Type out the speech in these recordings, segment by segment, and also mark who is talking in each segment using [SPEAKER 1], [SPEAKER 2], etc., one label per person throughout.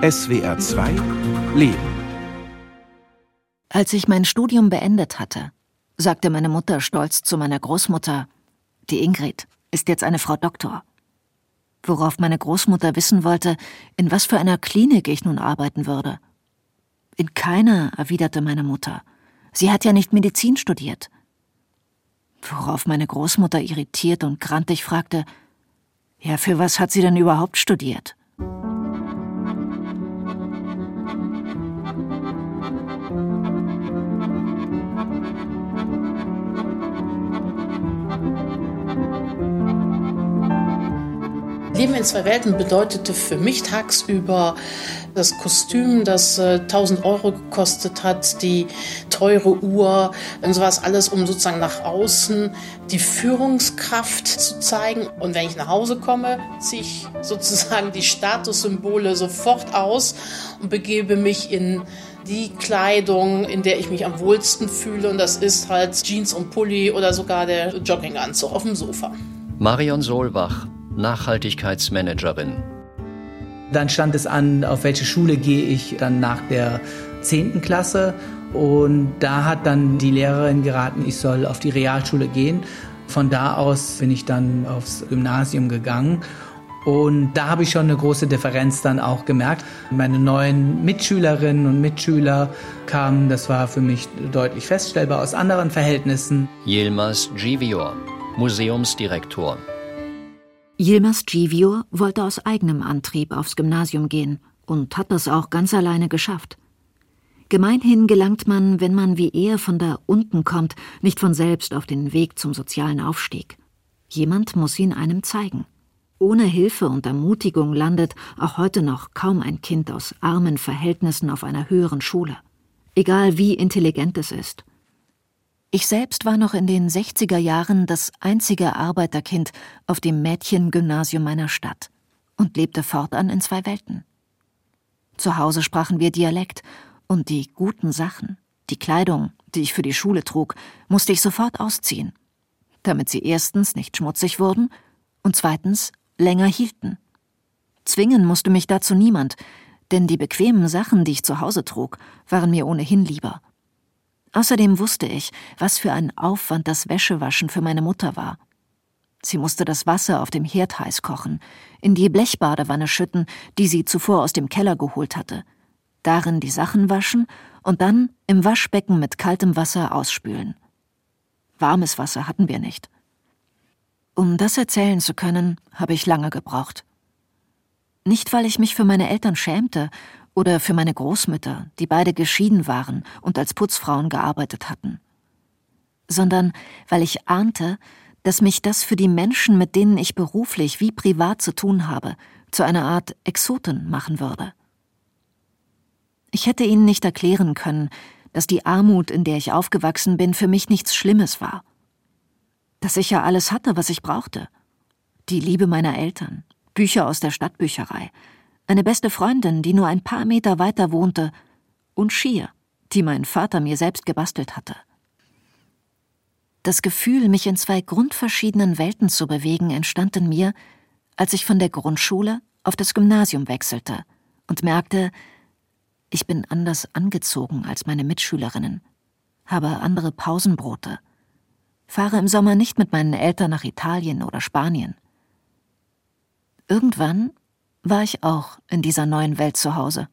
[SPEAKER 1] SWR 2 Leben.
[SPEAKER 2] Als ich mein Studium beendet hatte, sagte meine Mutter stolz zu meiner Großmutter, die Ingrid ist jetzt eine Frau Doktor. Worauf meine Großmutter wissen wollte, in was für einer Klinik ich nun arbeiten würde. In keiner, erwiderte meine Mutter. Sie hat ja nicht Medizin studiert. Worauf meine Großmutter irritiert und grantig fragte, ja, für was hat sie denn überhaupt studiert?
[SPEAKER 3] Leben in zwei Welten bedeutete für mich tagsüber das Kostüm, das äh, 1000 Euro gekostet hat, die teure Uhr und sowas alles, um sozusagen nach außen die Führungskraft zu zeigen. Und wenn ich nach Hause komme, ziehe ich sozusagen die Statussymbole sofort aus und begebe mich in die Kleidung, in der ich mich am wohlsten fühle. Und das ist halt Jeans und Pulli oder sogar der Jogginganzug auf dem Sofa.
[SPEAKER 4] Marion Solbach, Nachhaltigkeitsmanagerin.
[SPEAKER 5] Dann stand es an, auf welche Schule gehe ich dann nach der 10. Klasse. Und da hat dann die Lehrerin geraten, ich soll auf die Realschule gehen. Von da aus bin ich dann aufs Gymnasium gegangen. Und da habe ich schon eine große Differenz dann auch gemerkt. Meine neuen Mitschülerinnen und Mitschüler kamen, das war für mich deutlich feststellbar, aus anderen Verhältnissen.
[SPEAKER 4] Yilmaz Givior, Museumsdirektor.
[SPEAKER 2] Yilmaz Givior wollte aus eigenem Antrieb aufs Gymnasium gehen und hat das auch ganz alleine geschafft. Gemeinhin gelangt man, wenn man wie er von da unten kommt, nicht von selbst auf den Weg zum sozialen Aufstieg. Jemand muss ihn einem zeigen. Ohne Hilfe und Ermutigung landet auch heute noch kaum ein Kind aus armen Verhältnissen auf einer höheren Schule. Egal wie intelligent es ist. Ich selbst war noch in den 60er Jahren das einzige Arbeiterkind auf dem Mädchengymnasium meiner Stadt und lebte fortan in zwei Welten. Zu Hause sprachen wir Dialekt und die guten Sachen, die Kleidung, die ich für die Schule trug, musste ich sofort ausziehen, damit sie erstens nicht schmutzig wurden und zweitens länger hielten. Zwingen musste mich dazu niemand, denn die bequemen Sachen, die ich zu Hause trug, waren mir ohnehin lieber Außerdem wusste ich, was für ein Aufwand das Wäschewaschen für meine Mutter war. Sie musste das Wasser auf dem Herd heiß kochen, in die Blechbadewanne schütten, die sie zuvor aus dem Keller geholt hatte, darin die Sachen waschen und dann im Waschbecken mit kaltem Wasser ausspülen. Warmes Wasser hatten wir nicht. Um das erzählen zu können, habe ich lange gebraucht. Nicht, weil ich mich für meine Eltern schämte oder für meine Großmütter, die beide geschieden waren und als Putzfrauen gearbeitet hatten. Sondern weil ich ahnte, dass mich das für die Menschen, mit denen ich beruflich wie privat zu tun habe, zu einer Art Exoten machen würde. Ich hätte ihnen nicht erklären können, dass die Armut, in der ich aufgewachsen bin, für mich nichts Schlimmes war. Dass ich ja alles hatte, was ich brauchte. Die Liebe meiner Eltern, Bücher aus der Stadtbücherei, eine beste Freundin, die nur ein paar Meter weiter wohnte, und Skier, die mein Vater mir selbst gebastelt hatte. Das Gefühl, mich in zwei grundverschiedenen Welten zu bewegen, entstand in mir, als ich von der Grundschule auf das Gymnasium wechselte und merkte, ich bin anders angezogen als meine Mitschülerinnen, habe andere Pausenbrote, fahre im Sommer nicht mit meinen Eltern nach Italien oder Spanien. Irgendwann war ich auch in dieser neuen Welt zu Hause.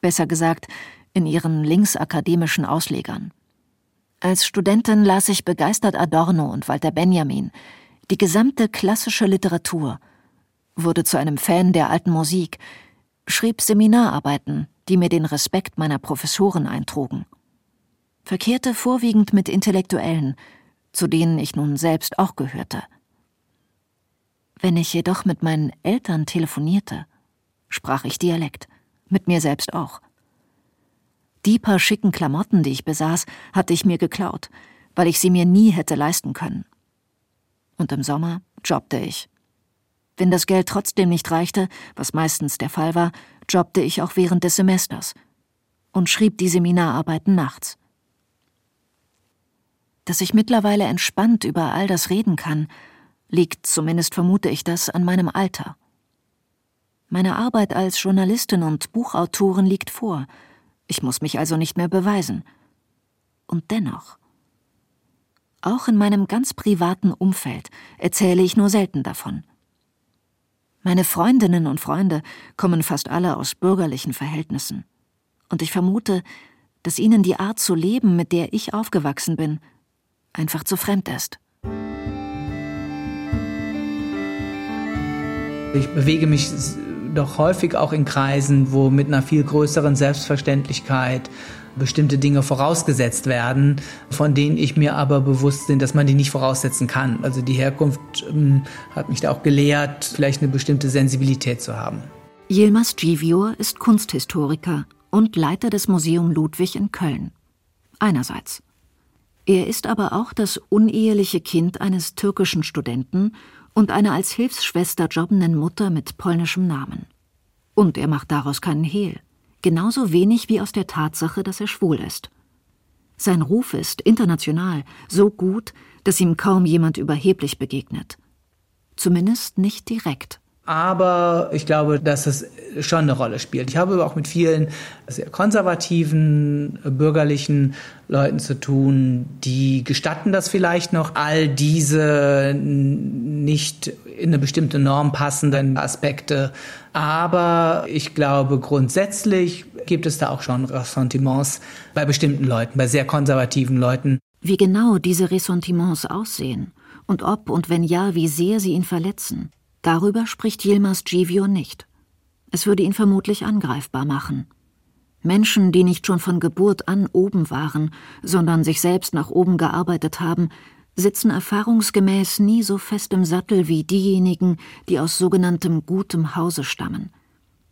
[SPEAKER 2] Besser gesagt, in ihren linksakademischen Auslegern. Als Studentin las ich begeistert Adorno und Walter Benjamin, die gesamte klassische Literatur, wurde zu einem Fan der alten Musik, schrieb Seminararbeiten, die mir den Respekt meiner Professoren eintrugen. Verkehrte vorwiegend mit Intellektuellen, zu denen ich nun selbst auch gehörte. Wenn ich jedoch mit meinen Eltern telefonierte, sprach ich Dialekt, mit mir selbst auch. Die paar schicken Klamotten, die ich besaß, hatte ich mir geklaut, weil ich sie mir nie hätte leisten können. Und im Sommer jobbte ich. Wenn das Geld trotzdem nicht reichte, was meistens der Fall war, jobbte ich auch während des Semesters und schrieb die Seminararbeiten nachts. Dass ich mittlerweile entspannt über all das reden kann, liegt, zumindest vermute ich das, an meinem Alter. Meine Arbeit als Journalistin und Buchautorin liegt vor. Ich muss mich also nicht mehr beweisen. Und dennoch. Auch in meinem ganz privaten Umfeld erzähle ich nur selten davon. Meine Freundinnen und Freunde kommen fast alle aus bürgerlichen Verhältnissen. Und ich vermute, dass ihnen die Art zu leben, mit der ich aufgewachsen bin, einfach zu fremd ist.
[SPEAKER 5] Ich bewege mich doch häufig auch in Kreisen, wo mit einer viel größeren Selbstverständlichkeit bestimmte Dinge vorausgesetzt werden, von denen ich mir aber bewusst bin, dass man die nicht voraussetzen kann. Also die Herkunft ähm, hat mich da auch gelehrt, vielleicht eine bestimmte Sensibilität zu haben.
[SPEAKER 2] Yilmaz Givior ist Kunsthistoriker und Leiter des Museum Ludwig in Köln. Einerseits. Er ist aber auch das uneheliche Kind eines türkischen Studenten und einer als Hilfsschwester jobbenden Mutter mit polnischem Namen. Und er macht daraus keinen Hehl genauso wenig wie aus der Tatsache, dass er schwul ist. Sein Ruf ist international so gut, dass ihm kaum jemand überheblich begegnet. Zumindest nicht direkt.
[SPEAKER 5] Aber ich glaube, dass es schon eine Rolle spielt. Ich habe auch mit vielen sehr konservativen, bürgerlichen Leuten zu tun, die gestatten das vielleicht noch, all diese nicht in eine bestimmte Norm passenden Aspekte. Aber ich glaube, grundsätzlich gibt es da auch schon Ressentiments bei bestimmten Leuten, bei sehr konservativen Leuten.
[SPEAKER 2] Wie genau diese Ressentiments aussehen und ob und wenn ja, wie sehr sie ihn verletzen Darüber spricht Yilmaz Givio nicht. Es würde ihn vermutlich angreifbar machen. Menschen, die nicht schon von Geburt an oben waren, sondern sich selbst nach oben gearbeitet haben, sitzen erfahrungsgemäß nie so fest im Sattel wie diejenigen, die aus sogenanntem gutem Hause stammen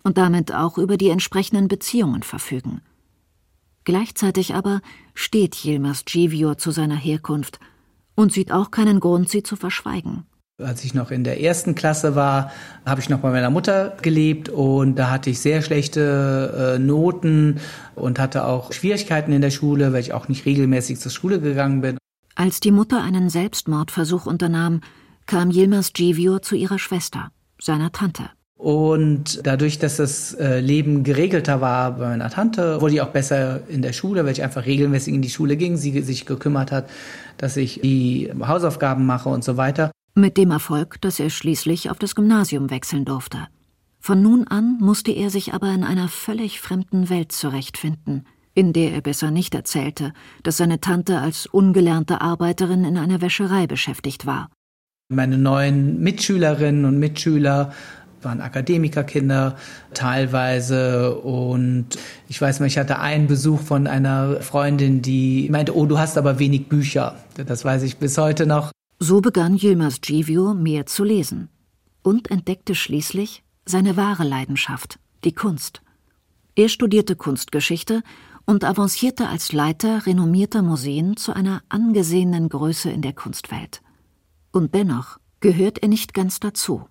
[SPEAKER 2] und damit auch über die entsprechenden Beziehungen verfügen. Gleichzeitig aber steht Yilmaz Givior zu seiner Herkunft und sieht auch keinen Grund, sie zu verschweigen.
[SPEAKER 5] Als ich noch in der ersten Klasse war, habe ich noch bei meiner Mutter gelebt und da hatte ich sehr schlechte äh, Noten und hatte auch Schwierigkeiten in der Schule, weil ich auch nicht regelmäßig zur Schule gegangen bin.
[SPEAKER 2] Als die Mutter einen Selbstmordversuch unternahm, kam Yilmaz Givior zu ihrer Schwester, seiner Tante.
[SPEAKER 5] Und dadurch, dass das äh, Leben geregelter war bei meiner Tante, wurde ich auch besser in der Schule, weil ich einfach regelmäßig in die Schule ging, sie sich gekümmert hat, dass ich die Hausaufgaben mache und so weiter.
[SPEAKER 2] Mit dem Erfolg, dass er schließlich auf das Gymnasium wechseln durfte. Von nun an musste er sich aber in einer völlig fremden Welt zurechtfinden, in der er besser nicht erzählte, dass seine Tante als ungelernte Arbeiterin in einer Wäscherei beschäftigt war.
[SPEAKER 5] Meine neuen Mitschülerinnen und Mitschüler waren Akademikerkinder teilweise und ich weiß mal, ich hatte einen Besuch von einer Freundin, die meinte, oh, du hast aber wenig Bücher. Das weiß ich bis heute noch.
[SPEAKER 2] So begann Yilmaz Givio mehr zu lesen und entdeckte schließlich seine wahre Leidenschaft, die Kunst. Er studierte Kunstgeschichte und avancierte als Leiter renommierter Museen zu einer angesehenen Größe in der Kunstwelt. Und dennoch gehört er nicht ganz dazu.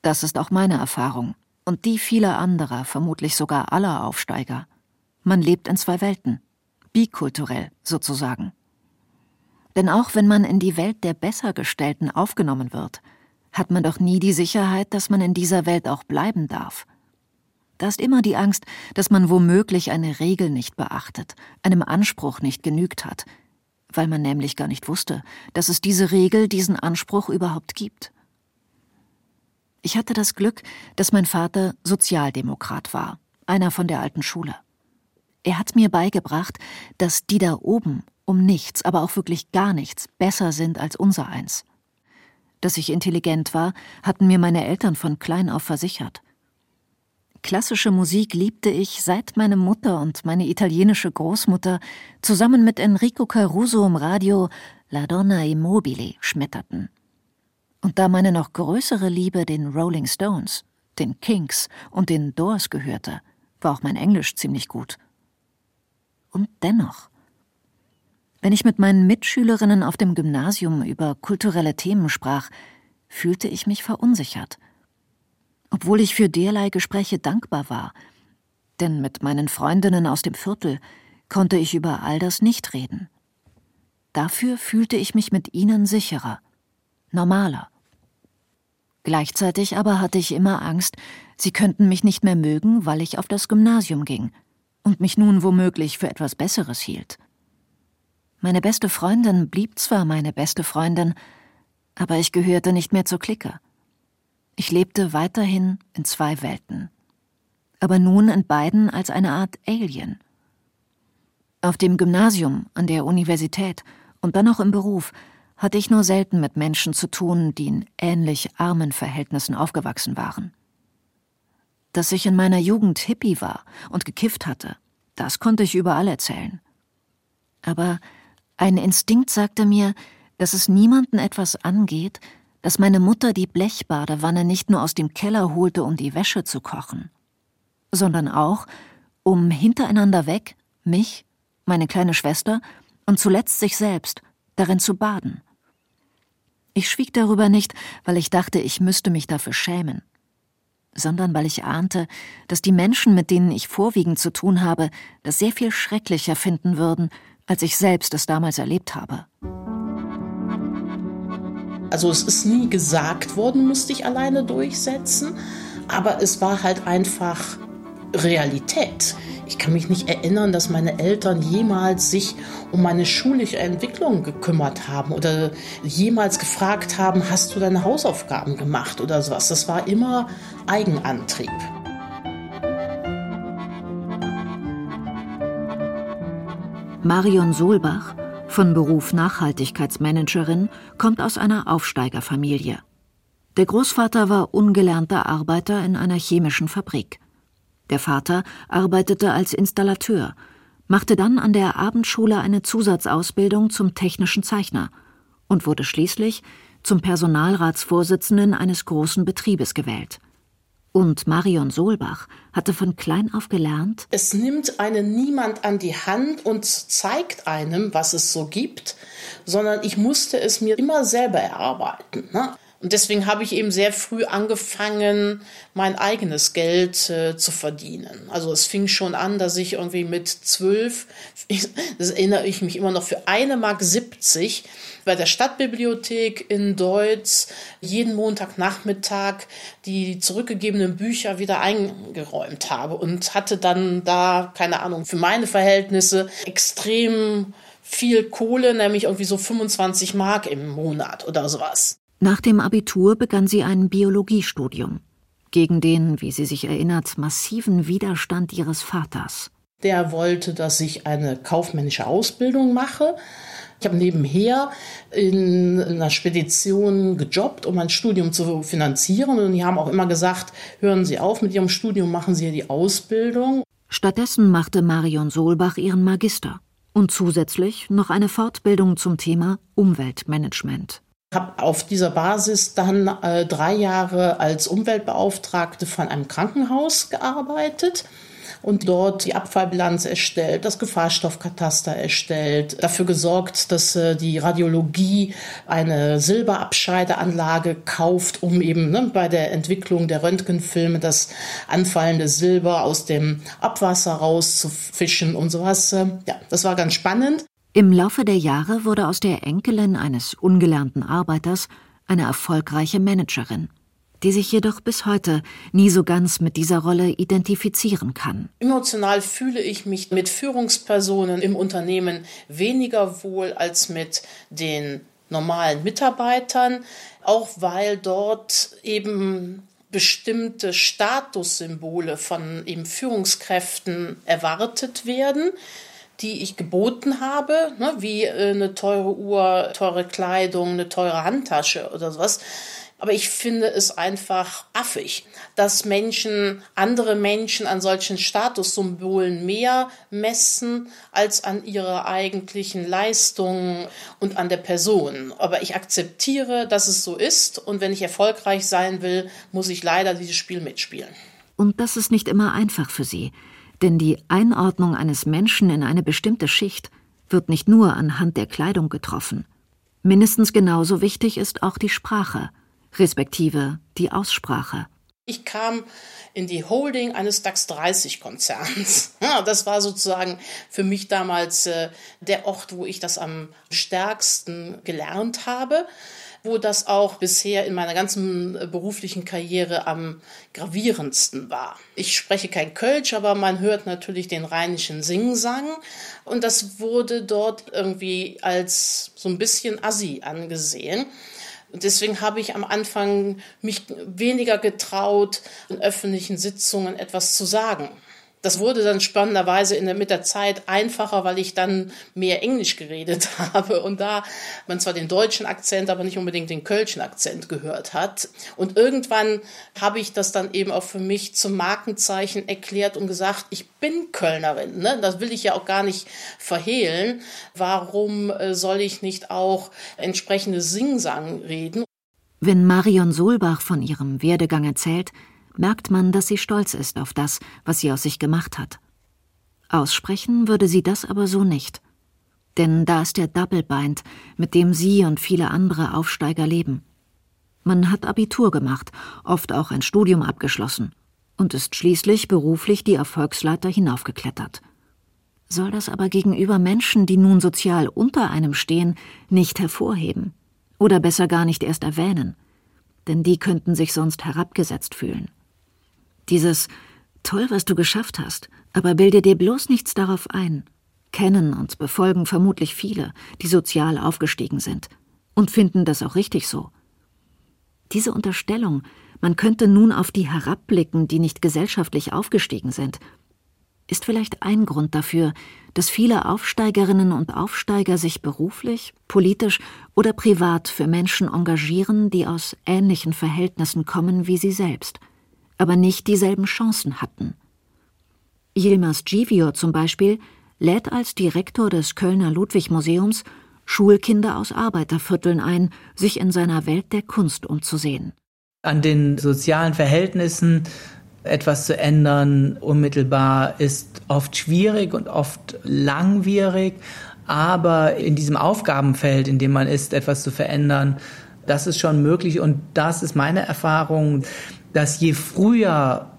[SPEAKER 2] Das ist auch meine Erfahrung und die vieler anderer, vermutlich sogar aller Aufsteiger. Man lebt in zwei Welten, bikulturell sozusagen. Denn auch wenn man in die Welt der Bessergestellten aufgenommen wird, hat man doch nie die Sicherheit, dass man in dieser Welt auch bleiben darf. Da ist immer die Angst, dass man womöglich eine Regel nicht beachtet, einem Anspruch nicht genügt hat, weil man nämlich gar nicht wusste, dass es diese Regel, diesen Anspruch überhaupt gibt. Ich hatte das Glück, dass mein Vater Sozialdemokrat war, einer von der alten Schule. Er hat mir beigebracht, dass die da oben um nichts, aber auch wirklich gar nichts besser sind als unser eins. Dass ich intelligent war, hatten mir meine Eltern von klein auf versichert. Klassische Musik liebte ich, seit meine Mutter und meine italienische Großmutter zusammen mit Enrico Caruso im Radio La Donna Immobile schmetterten. Und da meine noch größere Liebe den Rolling Stones, den Kinks und den Doors gehörte, war auch mein Englisch ziemlich gut. Und dennoch, wenn ich mit meinen Mitschülerinnen auf dem Gymnasium über kulturelle Themen sprach, fühlte ich mich verunsichert. Obwohl ich für derlei Gespräche dankbar war, denn mit meinen Freundinnen aus dem Viertel konnte ich über all das nicht reden. Dafür fühlte ich mich mit ihnen sicherer, normaler. Gleichzeitig aber hatte ich immer Angst, sie könnten mich nicht mehr mögen, weil ich auf das Gymnasium ging und mich nun womöglich für etwas Besseres hielt. Meine beste Freundin blieb zwar meine beste Freundin, aber ich gehörte nicht mehr zur Clique. Ich lebte weiterhin in zwei Welten, aber nun in beiden als eine Art Alien. Auf dem Gymnasium, an der Universität und dann auch im Beruf hatte ich nur selten mit Menschen zu tun, die in ähnlich armen Verhältnissen aufgewachsen waren. Dass ich in meiner Jugend Hippie war und gekifft hatte, das konnte ich überall erzählen. Aber ein Instinkt sagte mir, dass es niemanden etwas angeht, dass meine Mutter die Blechbadewanne nicht nur aus dem Keller holte, um die Wäsche zu kochen, sondern auch, um hintereinander weg mich, meine kleine Schwester und zuletzt sich selbst darin zu baden. Ich schwieg darüber nicht, weil ich dachte, ich müsste mich dafür schämen, sondern weil ich ahnte, dass die Menschen, mit denen ich vorwiegend zu tun habe, das sehr viel schrecklicher finden würden, als ich selbst es damals erlebt habe.
[SPEAKER 3] Also es ist nie gesagt worden, musste ich alleine durchsetzen, aber es war halt einfach Realität. Ich kann mich nicht erinnern, dass meine Eltern jemals sich um meine schulische Entwicklung gekümmert haben oder jemals gefragt haben, hast du deine Hausaufgaben gemacht oder sowas. Das war immer Eigenantrieb.
[SPEAKER 2] Marion Solbach, von Beruf Nachhaltigkeitsmanagerin, kommt aus einer Aufsteigerfamilie. Der Großvater war ungelernter Arbeiter in einer chemischen Fabrik. Der Vater arbeitete als Installateur, machte dann an der Abendschule eine Zusatzausbildung zum technischen Zeichner und wurde schließlich zum Personalratsvorsitzenden eines großen Betriebes gewählt. Und Marion Solbach hatte von klein auf gelernt,
[SPEAKER 3] es nimmt einen niemand an die Hand und zeigt einem, was es so gibt, sondern ich musste es mir immer selber erarbeiten. Ne? Und deswegen habe ich eben sehr früh angefangen, mein eigenes Geld äh, zu verdienen. Also es fing schon an, dass ich irgendwie mit zwölf, das erinnere ich mich immer noch, für eine Mark 70 bei der Stadtbibliothek in Deutz jeden Montagnachmittag die zurückgegebenen Bücher wieder eingeräumt habe und hatte dann da, keine Ahnung, für meine Verhältnisse extrem viel Kohle, nämlich irgendwie so 25 Mark im Monat oder sowas.
[SPEAKER 2] Nach dem Abitur begann sie ein Biologiestudium. Gegen den, wie sie sich erinnert, massiven Widerstand ihres Vaters.
[SPEAKER 3] Der wollte, dass ich eine kaufmännische Ausbildung mache. Ich habe nebenher in einer Spedition gejobbt, um mein Studium zu finanzieren. Und die haben auch immer gesagt, hören Sie auf mit Ihrem Studium, machen Sie die Ausbildung.
[SPEAKER 2] Stattdessen machte Marion Solbach ihren Magister und zusätzlich noch eine Fortbildung zum Thema Umweltmanagement
[SPEAKER 3] habe auf dieser Basis dann äh, drei Jahre als Umweltbeauftragte von einem Krankenhaus gearbeitet und dort die Abfallbilanz erstellt, das Gefahrstoffkataster erstellt, dafür gesorgt, dass äh, die Radiologie eine Silberabscheideanlage kauft, um eben ne, bei der Entwicklung der Röntgenfilme das anfallende Silber aus dem Abwasser rauszufischen und sowas. Äh, ja, das war ganz spannend.
[SPEAKER 2] Im Laufe der Jahre wurde aus der Enkelin eines ungelernten Arbeiters eine erfolgreiche Managerin, die sich jedoch bis heute nie so ganz mit dieser Rolle identifizieren kann.
[SPEAKER 3] Emotional fühle ich mich mit Führungspersonen im Unternehmen weniger wohl als mit den normalen Mitarbeitern, auch weil dort eben bestimmte Statussymbole von eben Führungskräften erwartet werden die ich geboten habe, ne, wie äh, eine teure Uhr, teure Kleidung, eine teure Handtasche oder sowas. Aber ich finde es einfach affig, dass Menschen, andere Menschen an solchen Statussymbolen mehr messen als an ihrer eigentlichen Leistung und an der Person. Aber ich akzeptiere, dass es so ist. Und wenn ich erfolgreich sein will, muss ich leider dieses Spiel mitspielen.
[SPEAKER 2] Und das ist nicht immer einfach für Sie. Denn die Einordnung eines Menschen in eine bestimmte Schicht wird nicht nur anhand der Kleidung getroffen. Mindestens genauso wichtig ist auch die Sprache, respektive die Aussprache.
[SPEAKER 3] Ich kam in die Holding eines DAX 30 Konzerns. Das war sozusagen für mich damals äh, der Ort, wo ich das am stärksten gelernt habe. wo das auch bisher in meiner ganzen äh, beruflichen Karriere am gravierendsten war. Ich spreche kein Kölsch, aber man hört natürlich den rheinischen Singsang und das wurde dort irgendwie als so ein bisschen assi angesehen. Und deswegen habe ich am Anfang mich weniger getraut, in öffentlichen Sitzungen etwas zu sagen. Das wurde dann spannenderweise in der, mit der Zeit einfacher, weil ich dann mehr Englisch geredet habe und da man zwar den deutschen Akzent, aber nicht unbedingt den kölschen Akzent gehört hat. Und irgendwann habe ich das dann eben auch für mich zum Markenzeichen erklärt und gesagt, ich bin Kölnerin. Ne? Das will ich ja auch gar nicht verhehlen. Warum äh, soll ich nicht auch entsprechende Singsang reden?
[SPEAKER 2] Wenn Marion Solbach von ihrem Werdegang erzählt, merkt man, dass sie stolz ist auf das, was sie aus sich gemacht hat. Aussprechen würde sie das aber so nicht. Denn da ist der Double Bind, mit dem sie und viele andere Aufsteiger leben. Man hat Abitur gemacht, oft auch ein Studium abgeschlossen und ist schließlich beruflich die Erfolgsleiter hinaufgeklettert. Soll das aber gegenüber Menschen, die nun sozial unter einem stehen, nicht hervorheben oder besser gar nicht erst erwähnen, denn die könnten sich sonst herabgesetzt fühlen. Dieses Toll, was du geschafft hast, aber bilde dir bloß nichts darauf ein. Kennen und befolgen vermutlich viele, die sozial aufgestiegen sind und finden das auch richtig so. Diese Unterstellung, man könnte nun auf die herabblicken, die nicht gesellschaftlich aufgestiegen sind, ist vielleicht ein Grund dafür, dass viele Aufsteigerinnen und Aufsteiger sich beruflich, politisch oder privat für Menschen engagieren, die aus ähnlichen Verhältnissen kommen wie sie selbst – aber nicht dieselben Chancen hatten. Yilmaz Givior zum Beispiel lädt als Direktor des Kölner Ludwig-Museums Schulkinder aus Arbeitervierteln ein, sich in seiner Welt der Kunst umzusehen.
[SPEAKER 5] An den sozialen Verhältnissen etwas zu ändern unmittelbar ist oft schwierig und oft langwierig, aber in diesem Aufgabenfeld, in dem man ist, etwas zu verändern, das ist schon möglich und das ist meine Erfahrung dass je früher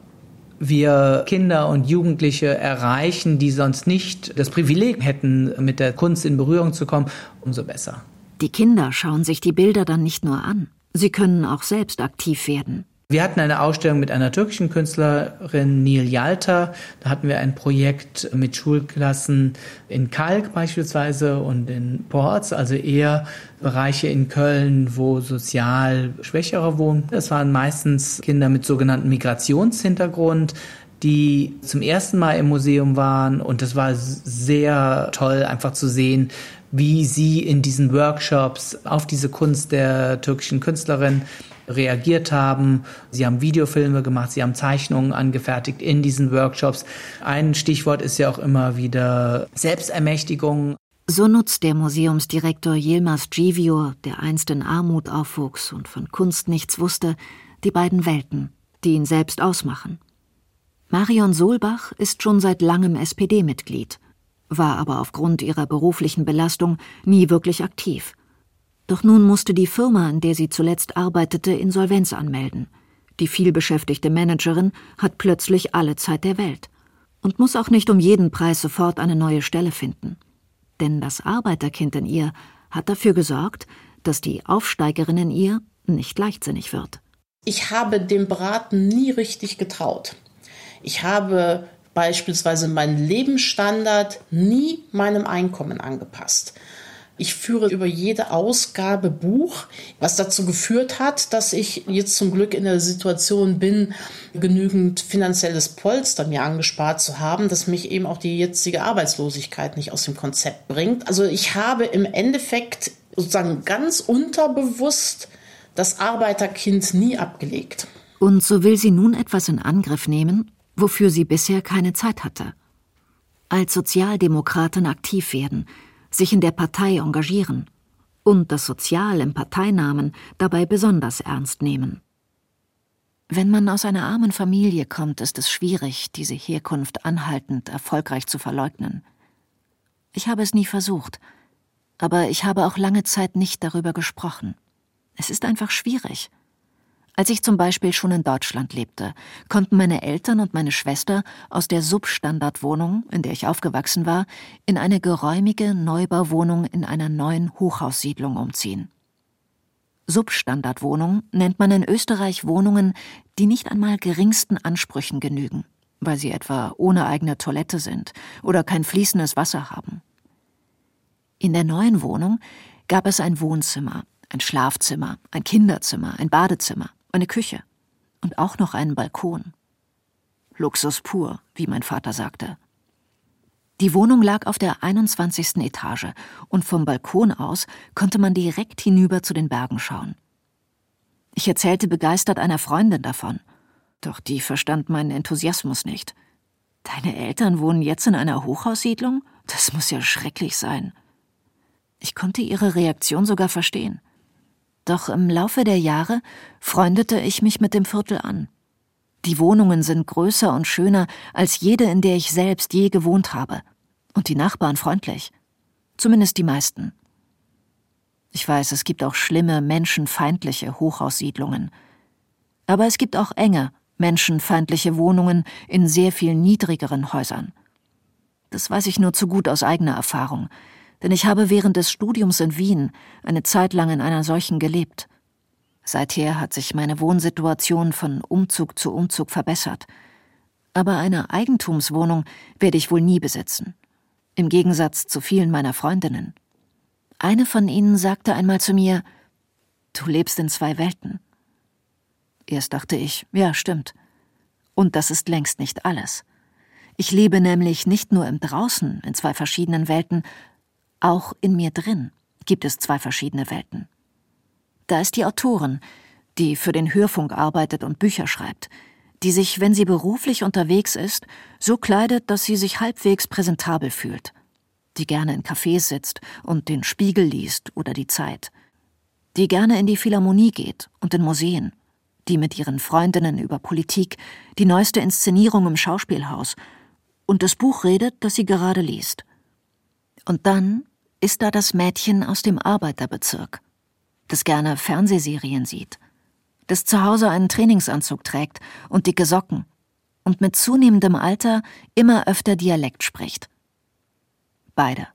[SPEAKER 5] wir Kinder und Jugendliche erreichen, die sonst nicht das Privileg hätten, mit der Kunst in Berührung zu kommen, umso besser.
[SPEAKER 2] Die Kinder schauen sich die Bilder dann nicht nur an, sie können auch selbst aktiv werden.
[SPEAKER 5] Wir hatten eine Ausstellung mit einer türkischen Künstlerin, Nil Yalta. Da hatten wir ein Projekt mit Schulklassen in Kalk beispielsweise und in Porz, also eher Bereiche in Köln, wo sozial Schwächere wohnen. Das waren meistens Kinder mit sogenanntem Migrationshintergrund, die zum ersten Mal im Museum waren und das war sehr toll einfach zu sehen, wie sie in diesen Workshops auf diese Kunst der türkischen Künstlerin reagiert haben. Sie haben Videofilme gemacht, sie haben Zeichnungen angefertigt in diesen Workshops. Ein Stichwort ist ja auch immer wieder Selbstermächtigung.
[SPEAKER 2] So nutzt der Museumsdirektor Yilmaz Givior, der einst in Armut aufwuchs und von Kunst nichts wusste, die beiden Welten, die ihn selbst ausmachen. Marion Solbach ist schon seit langem SPD-Mitglied, war aber aufgrund ihrer beruflichen Belastung nie wirklich aktiv. Doch nun musste die Firma, in der sie zuletzt arbeitete, Insolvenz anmelden. Die vielbeschäftigte Managerin hat plötzlich alle Zeit der Welt und muss auch nicht um jeden Preis sofort eine neue Stelle finden. Denn das Arbeiterkind in ihr hat dafür gesorgt, dass die Aufsteigerin in ihr nicht leichtsinnig wird.
[SPEAKER 3] Ich habe dem Braten nie richtig getraut. Ich habe beispielsweise meinen Lebensstandard nie meinem Einkommen angepasst. Ich führe über jede Ausgabe Buch, was dazu geführt hat, dass ich jetzt zum Glück in der Situation bin, genügend finanzielles Polster mir angespart zu haben, dass mich eben auch die jetzige Arbeitslosigkeit nicht aus dem Konzept bringt. Also ich habe im Endeffekt sozusagen ganz unterbewusst das Arbeiterkind nie abgelegt.
[SPEAKER 2] Und so will sie nun etwas in Angriff nehmen, wofür sie bisher keine Zeit hatte. Als Sozialdemokratin aktiv werden – sich in der Partei engagieren und das Sozial im Parteinamen dabei besonders ernst nehmen. Wenn man aus einer armen Familie kommt, ist es schwierig, diese Herkunft anhaltend erfolgreich zu verleugnen. Ich habe es nie versucht, aber ich habe auch lange Zeit nicht darüber gesprochen. Es ist einfach schwierig. Als ich zum Beispiel schon in Deutschland lebte, konnten meine Eltern und meine Schwester aus der Substandardwohnung, in der ich aufgewachsen war, in eine geräumige Neubauwohnung in einer neuen Hochhaussiedlung umziehen. Substandardwohnung nennt man in Österreich Wohnungen, die nicht einmal geringsten Ansprüchen genügen, weil sie etwa ohne eigene Toilette sind oder kein fließendes Wasser haben. In der neuen Wohnung gab es ein Wohnzimmer, ein Schlafzimmer, ein Kinderzimmer, ein Badezimmer, eine Küche und auch noch einen Balkon. Luxus pur, wie mein Vater sagte. Die Wohnung lag auf der 21. Etage und vom Balkon aus konnte man direkt hinüber zu den Bergen schauen. Ich erzählte begeistert einer Freundin davon, doch die verstand meinen Enthusiasmus nicht. Deine Eltern wohnen jetzt in einer Hochhaussiedlung? Das muss ja schrecklich sein. Ich konnte ihre Reaktion sogar verstehen. Doch im Laufe der Jahre freundete ich mich mit dem Viertel an. Die Wohnungen sind größer und schöner als jede, in der ich selbst je gewohnt habe. Und die Nachbarn freundlich. Zumindest die meisten. Ich weiß, es gibt auch schlimme, menschenfeindliche Hochhaussiedlungen. Aber es gibt auch enge, menschenfeindliche Wohnungen in sehr viel niedrigeren Häusern. Das weiß ich nur zu gut aus eigener Erfahrung, denn ich habe während des Studiums in Wien eine Zeit lang in einer solchen gelebt. Seither hat sich meine Wohnsituation von Umzug zu Umzug verbessert. Aber eine Eigentumswohnung werde ich wohl nie besitzen. Im Gegensatz zu vielen meiner Freundinnen. Eine von ihnen sagte einmal zu mir, Du lebst in zwei Welten. Erst dachte ich, ja, stimmt. Und das ist längst nicht alles. Ich lebe nämlich nicht nur im Draußen in zwei verschiedenen Welten, auch in mir drin gibt es zwei verschiedene Welten. Da ist die Autorin, die für den Hörfunk arbeitet und Bücher schreibt, die sich, wenn sie beruflich unterwegs ist, so kleidet, dass sie sich halbwegs präsentabel fühlt, die gerne in Cafés sitzt und den Spiegel liest oder die Zeit, die gerne in die Philharmonie geht und in Museen, die mit ihren Freundinnen über Politik, die neueste Inszenierung im Schauspielhaus und das Buch redet, das sie gerade liest. Und dann ist da das Mädchen aus dem Arbeiterbezirk, das gerne Fernsehserien sieht, das zu Hause einen Trainingsanzug trägt und dicke Socken und mit zunehmendem Alter immer öfter Dialekt spricht. Beide,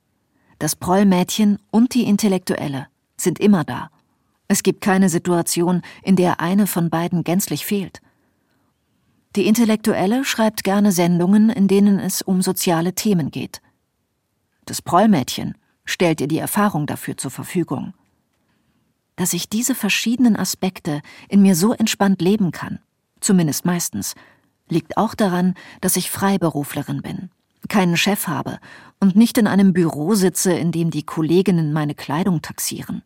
[SPEAKER 2] das Prollmädchen und die Intellektuelle, sind immer da. Es gibt keine Situation, in der eine von beiden gänzlich fehlt. Die Intellektuelle schreibt gerne Sendungen, in denen es um soziale Themen geht. Das Prollmädchen stellt ihr die Erfahrung dafür zur Verfügung dass ich diese verschiedenen Aspekte in mir so entspannt leben kann, zumindest meistens, liegt auch daran, dass ich Freiberuflerin bin, keinen Chef habe und nicht in einem Büro sitze, in dem die Kolleginnen meine Kleidung taxieren.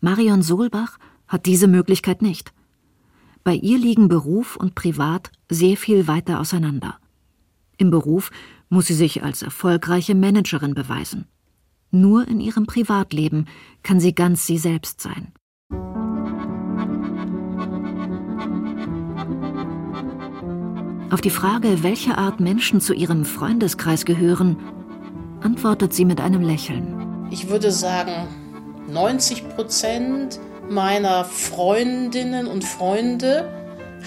[SPEAKER 2] Marion Solbach hat diese Möglichkeit nicht. Bei ihr liegen Beruf und Privat sehr viel weiter auseinander. Im Beruf muss sie sich als erfolgreiche Managerin beweisen. Nur in ihrem Privatleben kann sie ganz sie selbst sein. Auf die Frage, welche Art Menschen zu ihrem Freundeskreis gehören, antwortet sie mit einem Lächeln.
[SPEAKER 3] Ich würde sagen, 90 Prozent meiner Freundinnen und Freunde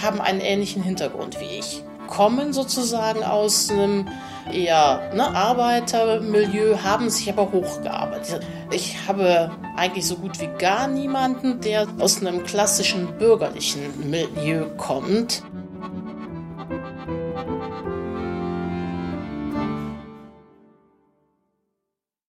[SPEAKER 3] haben einen ähnlichen Hintergrund wie ich, kommen sozusagen aus einem eher ne, Arbeitermilieu, haben sich aber hochgearbeitet. Ich habe eigentlich so gut wie gar niemanden, der aus einem klassischen bürgerlichen Milieu kommt.